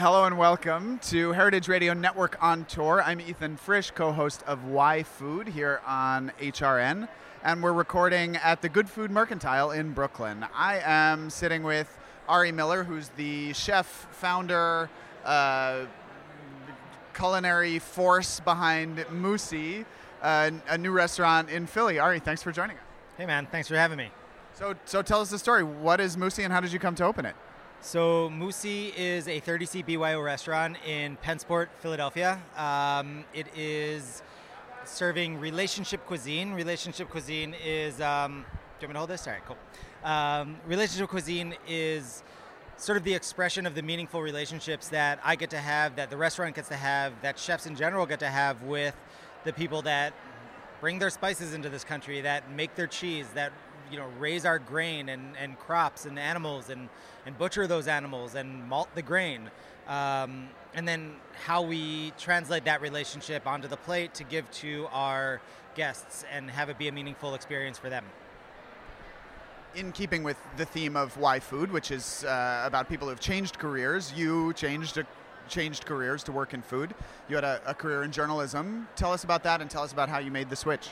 Hello and welcome to Heritage Radio Network on Tour. I'm Ethan Frisch, co host of Why Food here on HRN, and we're recording at the Good Food Mercantile in Brooklyn. I am sitting with Ari Miller, who's the chef, founder, uh, culinary force behind Musi, uh, a new restaurant in Philly. Ari, thanks for joining us. Hey man, thanks for having me. So, so tell us the story. What is Musi and how did you come to open it? So Musi is a 30-seat BYO restaurant in Pennsport, Philadelphia. Um, it is serving relationship cuisine. Relationship cuisine is. Um, do you want me to hold this? All right, cool. Um, relationship cuisine is sort of the expression of the meaningful relationships that I get to have, that the restaurant gets to have, that chefs in general get to have with the people that bring their spices into this country, that make their cheese, that you know raise our grain and, and crops and animals and, and butcher those animals and malt the grain. Um, and then how we translate that relationship onto the plate to give to our guests and have it be a meaningful experience for them. In keeping with the theme of why food which is uh, about people who've changed careers you changed a, changed careers to work in food. You had a, a career in journalism. Tell us about that and tell us about how you made the switch.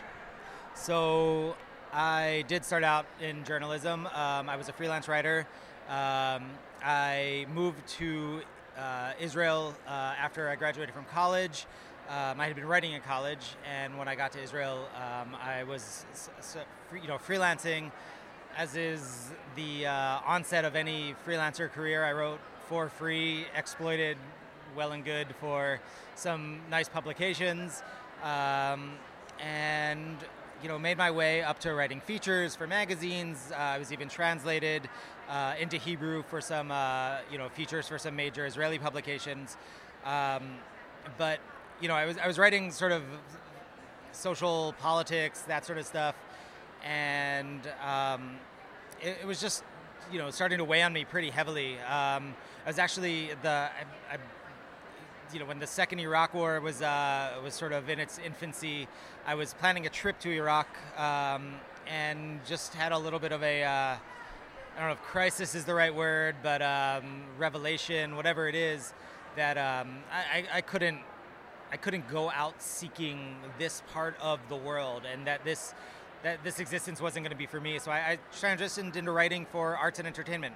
So I did start out in journalism. Um, I was a freelance writer. Um, I moved to uh, Israel uh, after I graduated from college. Um, I had been writing in college, and when I got to Israel, um, I was, you know, freelancing. As is the uh, onset of any freelancer career, I wrote for free, exploited well and good for some nice publications, um, and you know, made my way up to writing features for magazines. Uh, I was even translated uh, into Hebrew for some, uh, you know, features for some major Israeli publications. Um, but you know, I was I was writing sort of social politics, that sort of stuff, and um, it, it, was just you know starting to weigh on me pretty heavily. Um, I was actually the I, I you know, when the second Iraq War was uh, was sort of in its infancy, I was planning a trip to Iraq um, and just had a little bit of a uh, I don't know if crisis is the right word, but um, revelation, whatever it is, that um, I, I couldn't I couldn't go out seeking this part of the world, and that this that this existence wasn't going to be for me. So I, I transitioned into writing for arts and entertainment.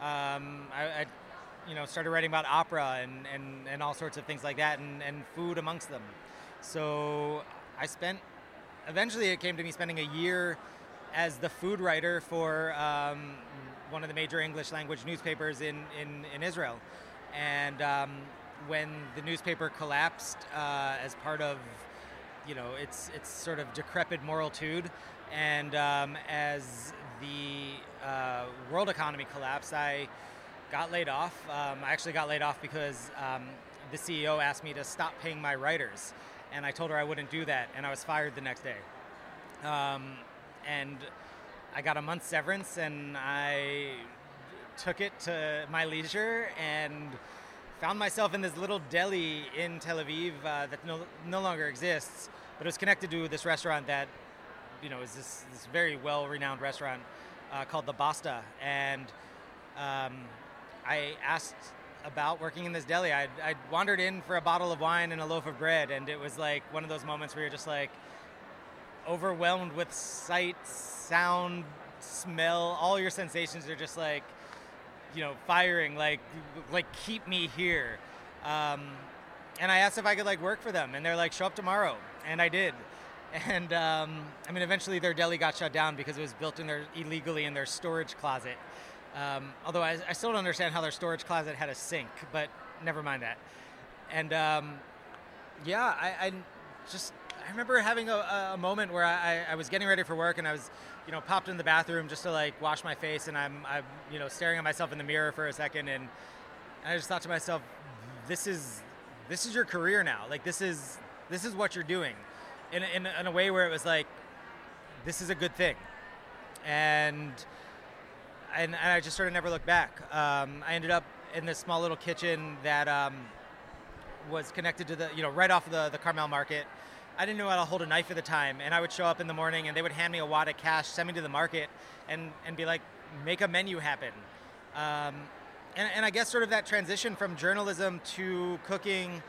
Um, I, I you know, started writing about opera and, and, and all sorts of things like that and, and food amongst them. So I spent, eventually it came to me spending a year as the food writer for um, one of the major English language newspapers in, in, in Israel. And um, when the newspaper collapsed uh, as part of, you know, its, its sort of decrepit moralitude, and um, as the uh, world economy collapsed, I got laid off. Um, I actually got laid off because um, the CEO asked me to stop paying my writers, and I told her I wouldn't do that, and I was fired the next day. Um, and I got a month's severance, and I took it to my leisure and found myself in this little deli in Tel Aviv uh, that no, no longer exists, but it was connected to this restaurant that, you know, is this, this very well-renowned restaurant uh, called the Basta, and um, I asked about working in this deli. I'd, I'd, wandered in for a bottle of wine and a loaf of bread, and it was like one of those moments where you're just like overwhelmed with sight, sound, smell. All your sensations are just like, you know, firing. Like, like keep me here. Um, and I asked if I could like work for them, and they're like, show up tomorrow, and I did. And um, I mean, eventually their deli got shut down because it was built in their illegally in their storage closet. Um, although I, I, still don't understand how their storage closet had a sink, but never mind that. And um, yeah, I, I, just I remember having a, a moment where I, I, was getting ready for work and I was, you know, popped in the bathroom just to like wash my face, and I'm, I'm you know, staring at myself in the mirror for a second, and I just thought to myself, this is this is your career now. Like this is this is what you're doing, in in, in a way where it was like, this is a good thing, and and, and I just sort of never looked back. Um, I ended up in this small little kitchen that um, was connected to the, you know, right off of the, the Carmel market. I didn't know how to hold a knife at the time, and I would show up in the morning and they would hand me a wad of cash, send me to the market, and, and be like, make a menu happen. Um, and, and I guess sort of that transition from journalism to cooking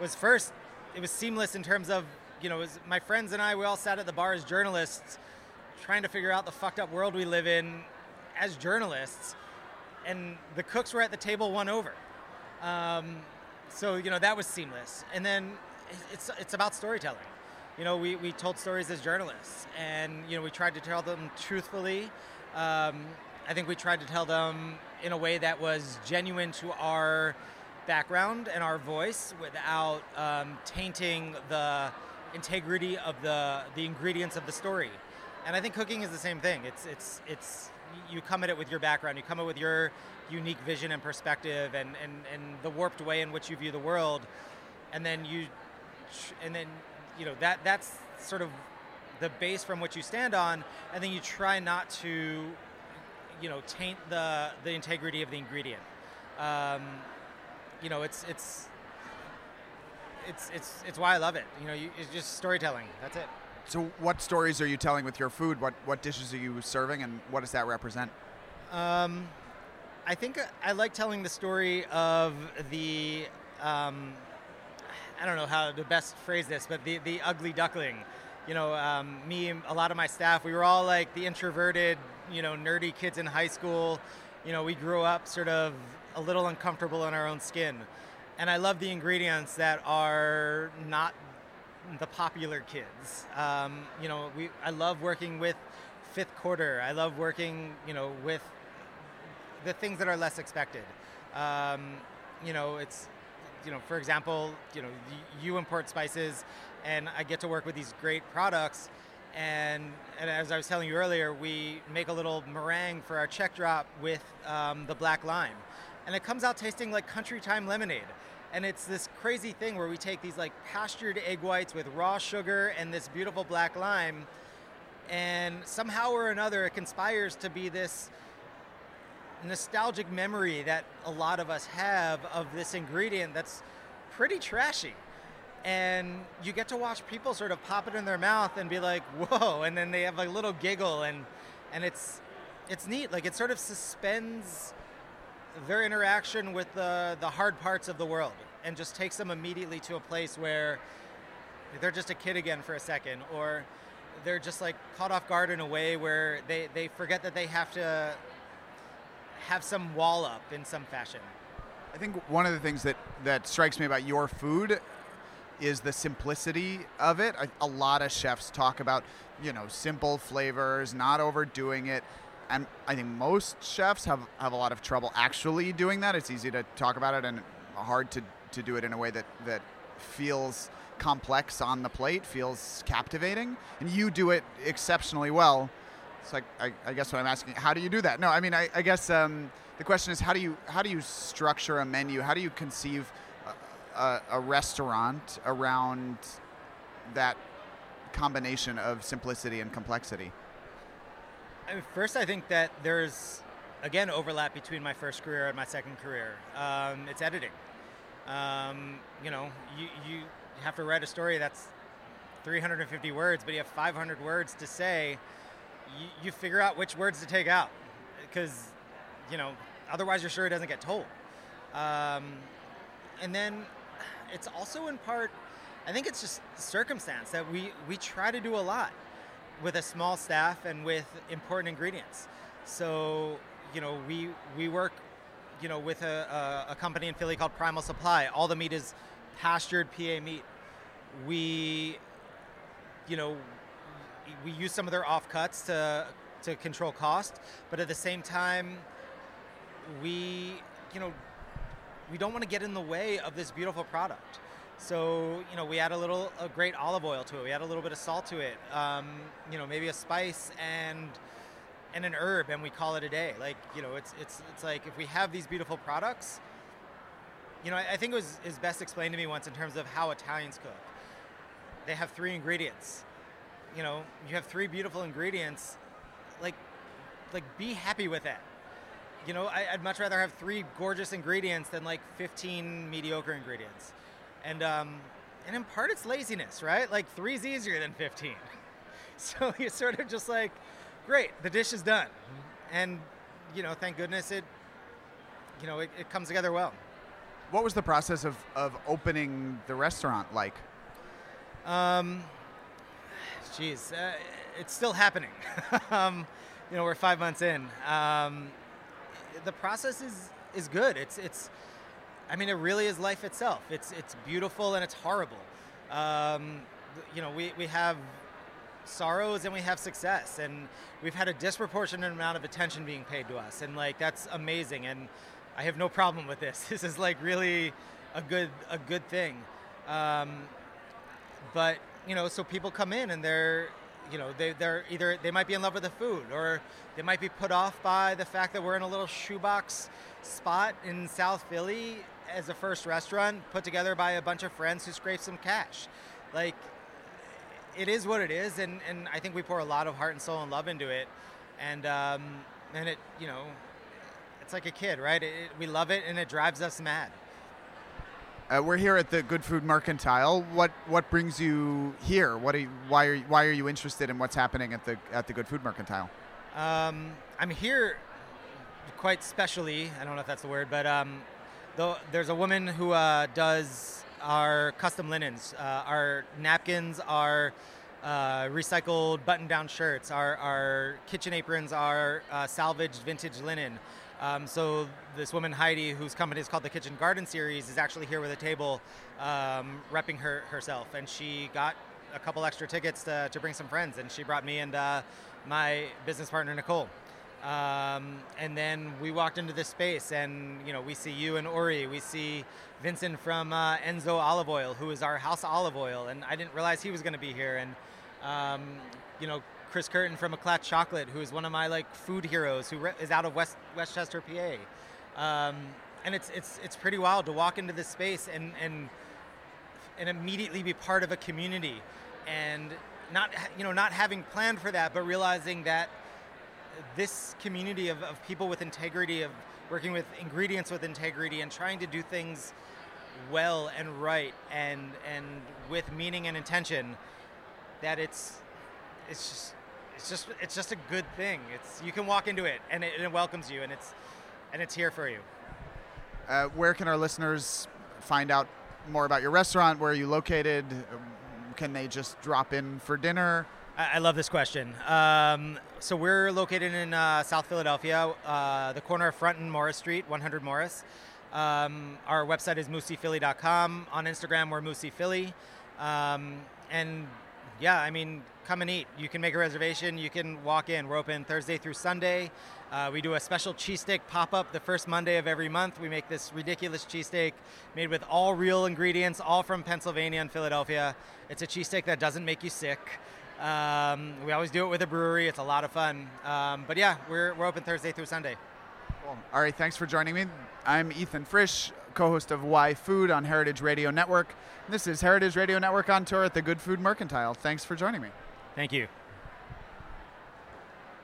was first, it was seamless in terms of, you know, was, my friends and I, we all sat at the bar as journalists trying to figure out the fucked up world we live in as journalists. And the cooks were at the table won over. Um, so, you know, that was seamless. And then it's, it's about storytelling. You know, we, we told stories as journalists and, you know, we tried to tell them truthfully. Um, I think we tried to tell them in a way that was genuine to our background and our voice without um, tainting the integrity of the, the ingredients of the story. And I think cooking is the same thing. It's, it's, it's, you come at it with your background, you come at it with your unique vision and perspective and, and, and the warped way in which you view the world. And then you, and then, you know, that, that's sort of the base from which you stand on. And then you try not to you know taint the the integrity of the ingredient. Um, you know, it's it's it's it's it's why I love it. You know, you, it's just storytelling. That's it. So, what stories are you telling with your food? What what dishes are you serving, and what does that represent? Um, I think I like telling the story of the. Um, I don't know how to best phrase this, but the the ugly duckling. You know, um, me, a lot of my staff, we were all like the introverted, you know, nerdy kids in high school. You know, we grew up sort of a little uncomfortable in our own skin. And I love the ingredients that are not the popular kids. Um, you know, we, I love working with fifth quarter. I love working, you know, with the things that are less expected. Um, you know, it's, you know, for example, you know, you import spices, and I get to work with these great products and, and as I was telling you earlier, we make a little meringue for our check drop with um, the black lime. And it comes out tasting like country time lemonade. And it's this crazy thing where we take these like pastured egg whites with raw sugar and this beautiful black lime, and somehow or another it conspires to be this nostalgic memory that a lot of us have of this ingredient that's pretty trashy and you get to watch people sort of pop it in their mouth and be like, "Whoa!" and then they have like a little giggle, and and it's it's neat. Like it sort of suspends their interaction with the the hard parts of the world and just takes them immediately to a place where they're just a kid again for a second, or they're just like caught off guard in a way where they they forget that they have to have some wall up in some fashion. I think one of the things that, that strikes me about your food is the simplicity of it. A lot of chefs talk about, you know, simple flavors, not overdoing it. And I think most chefs have, have a lot of trouble actually doing that. It's easy to talk about it and hard to, to do it in a way that, that feels complex on the plate, feels captivating. And you do it exceptionally well. It's like, I, I guess what I'm asking, how do you do that? No, I mean, I, I guess um, the question is, how do you how do you structure a menu? How do you conceive a, a restaurant around that combination of simplicity and complexity? First, I think that there's again overlap between my first career and my second career. Um, it's editing. Um, you know, you, you have to write a story that's 350 words, but you have 500 words to say. You, you figure out which words to take out because, you know, otherwise sure it doesn't get told. Um, and then it's also in part, I think it's just circumstance that we, we try to do a lot with a small staff and with important ingredients. So, you know, we, we work, you know, with a, a, a company in Philly called Primal Supply. All the meat is pastured PA meat. We, you know, we use some of their offcuts to to control cost, but at the same time, we, you know, we don't want to get in the way of this beautiful product. So you know, we add a little a great olive oil to it. We add a little bit of salt to it. Um, you know, maybe a spice and and an herb, and we call it a day. Like you know, it's it's it's like if we have these beautiful products. You know, I, I think it was is best explained to me once in terms of how Italians cook. They have three ingredients. You know, you have three beautiful ingredients. Like, like be happy with that you know, I, would much rather have three gorgeous ingredients than like 15 mediocre ingredients. And um, and in part it's laziness, right? Like three's easier than 15. So you're sort of just like, great, the dish is done. And you know, thank goodness it you know, it, it comes together well. What was the process of, of opening the restaurant like? Um, geez, uh, it's still happening. um, you know, we're five months in. Um, the process is is good. It's it's. I mean, it really is life itself. It's it's beautiful and it's horrible. Um, you know, we, we have sorrows and we have success and we've had a disproportionate amount of attention being paid to us and like that's amazing and I have no problem with this. This is like really a good a good thing. Um, but you know, so people come in and they're you know they, they're either they might be in love with the food or they might be put off by the fact that we're in a little shoebox spot in South Philly as a first restaurant put together by a bunch of friends who scraped some cash. Like it is what it is, and, and I think we pour a lot of heart and soul and love into it, and um, and it you know, it's like a kid, right? It, it, we love it, and it drives us mad. Uh, we're here at the Good Food Mercantile. What what brings you here? What are you, why are you, why are you interested in what's happening at the at the Good Food Mercantile? Um, I'm here quite specially. I don't know if that's the word, but um, though there's a woman who uh, does our custom linens, uh, our napkins, our uh, recycled button-down shirts, our, our kitchen aprons, our uh, salvaged vintage linen. Um, so this woman Heidi, whose company is called the Kitchen Garden Series, is actually here with a table, um, repping her herself, and she got a couple extra tickets to, to bring some friends, and she brought me and uh, my business partner Nicole. Um, and then we walked into this space, and you know we see you and Ori, we see Vincent from uh, Enzo Olive Oil, who is our house olive oil, and I didn't realize he was going to be here. And um, you know Chris Curtin from Eclat Chocolate, who is one of my like food heroes, who re- is out of West Westchester, PA. Um, and it's it's it's pretty wild to walk into this space and and and immediately be part of a community, and not you know not having planned for that, but realizing that this community of, of people with integrity, of working with ingredients with integrity, and trying to do things well and right and and with meaning and intention, that it's it's just it's just it's just a good thing. It's you can walk into it and it, and it welcomes you and it's and it's here for you. Uh, where can our listeners find out more about your restaurant? Where are you located? Can they just drop in for dinner? I love this question. Um, so we're located in uh, South Philadelphia, uh, the corner of Front and Morris Street, 100 Morris. Um, our website is musiphilly.com. On Instagram, we're mooseyphilly. Um, and yeah, I mean, come and eat. You can make a reservation. You can walk in. We're open Thursday through Sunday. Uh, we do a special cheesesteak pop up the first Monday of every month. We make this ridiculous cheesesteak made with all real ingredients, all from Pennsylvania and Philadelphia. It's a cheesesteak that doesn't make you sick. Um, we always do it with a brewery. It's a lot of fun. Um, but yeah, we're, we're open Thursday through Sunday. Cool. All right, thanks for joining me. I'm Ethan Frisch, co-host of Why Food on Heritage Radio Network. This is Heritage Radio Network on tour at the Good Food Mercantile. Thanks for joining me. Thank you.